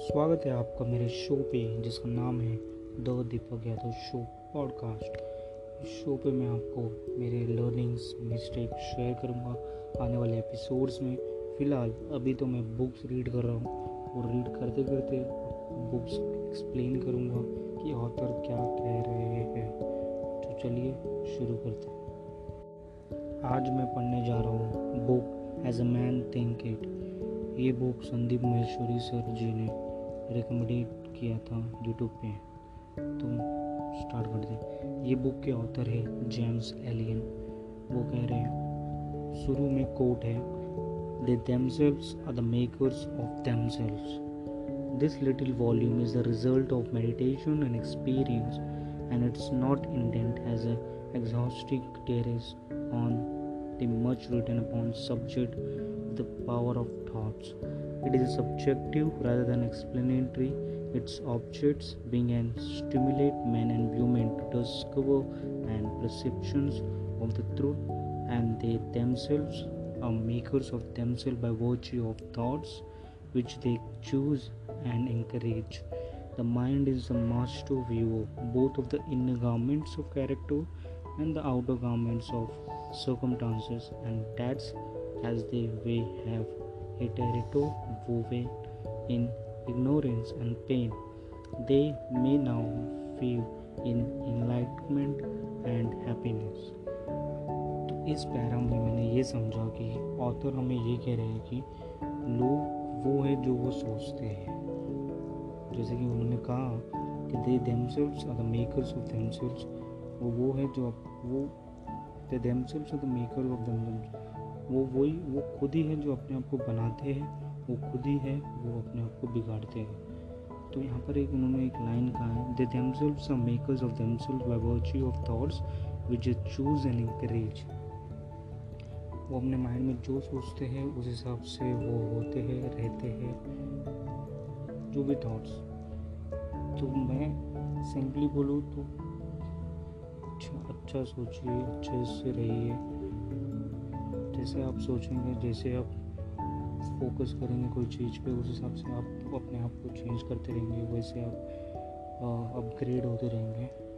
स्वागत है आपका मेरे शो पे, जिसका नाम है the Deepak Yadav show podcast. इस शो पे मैं आपको मेरे लर्निंग्स मिस्टेक शेयर करूँगा आने वाले एपिसोड्स में। फ़िलहाल, अभी तो मैं बुक्स रीड कर रहा हूँ। और रीड करते करते बुक्स एक्सप्लेन करूँगा कि ऑथर क्या कह रहे हैं। तो चलिए शुरू करते हैं। आज मैं पढ़ने जा रहा हूँ book as a man think it ये बुक संदीप महेश्वरी सर जी ने रिकमेंडेड किया था यूट्यूब पे तो स्टार्ट करते हैं ये बुक के ऑथर है जेम्स एलियन वो कह रहे हैं, शुरू में कोट है they themselves are the makers of themselves this little volume is the result of meditation and experience and it's not intent as exhaustive treatise on the much written upon subject the power of thoughts. It is subjective rather than explanatory, its objects being and stimulate men and women to discover and perceptions of the truth, and they themselves are makers of themselves by virtue of thoughts which they choose and encourage. The mind is the master viewer both of the inner garments of character and the outer garments of circumstances, and that's as they may have hitherto woven in ignorance and pain, they may now feel in enlightenment and happiness. तो इस para में मैंने ये समझा कि author हमें ये कह रहे हैं कि लोग वो है जो वो सोचते हैं। जैसे कि उन्होंने कहा कि they themselves are the makers of themselves वो वो है जो वो they themselves are the maker of themselves वो वही, वो खुद ही है जो अपने आप को बनाते हैं, वो खुद ही है, वो अपने आप को बिगाड़ते हैं। तो यहाँ पर एक उन्होंने एक लाइन कहा है they themselves are makers of themselves by of thoughts which choose and encourage वो अपने माइंड में जो सोचते हैं, उस हिसाब से वो होते हैं, रहते हैं, जो भी थॉट्स तो मैं सिंपली बोलूँ तो अच्छा अच्छा सोचिए, अच्छे से रहिए। जैसे आप सोचेंगे, जैसे आप फोकस करेंगे कोई चीज़ पे, उस हिसाब से आप अपने आप को चेंज करते रहेंगे, वैसे आप अपग्रेड होते रहेंगे।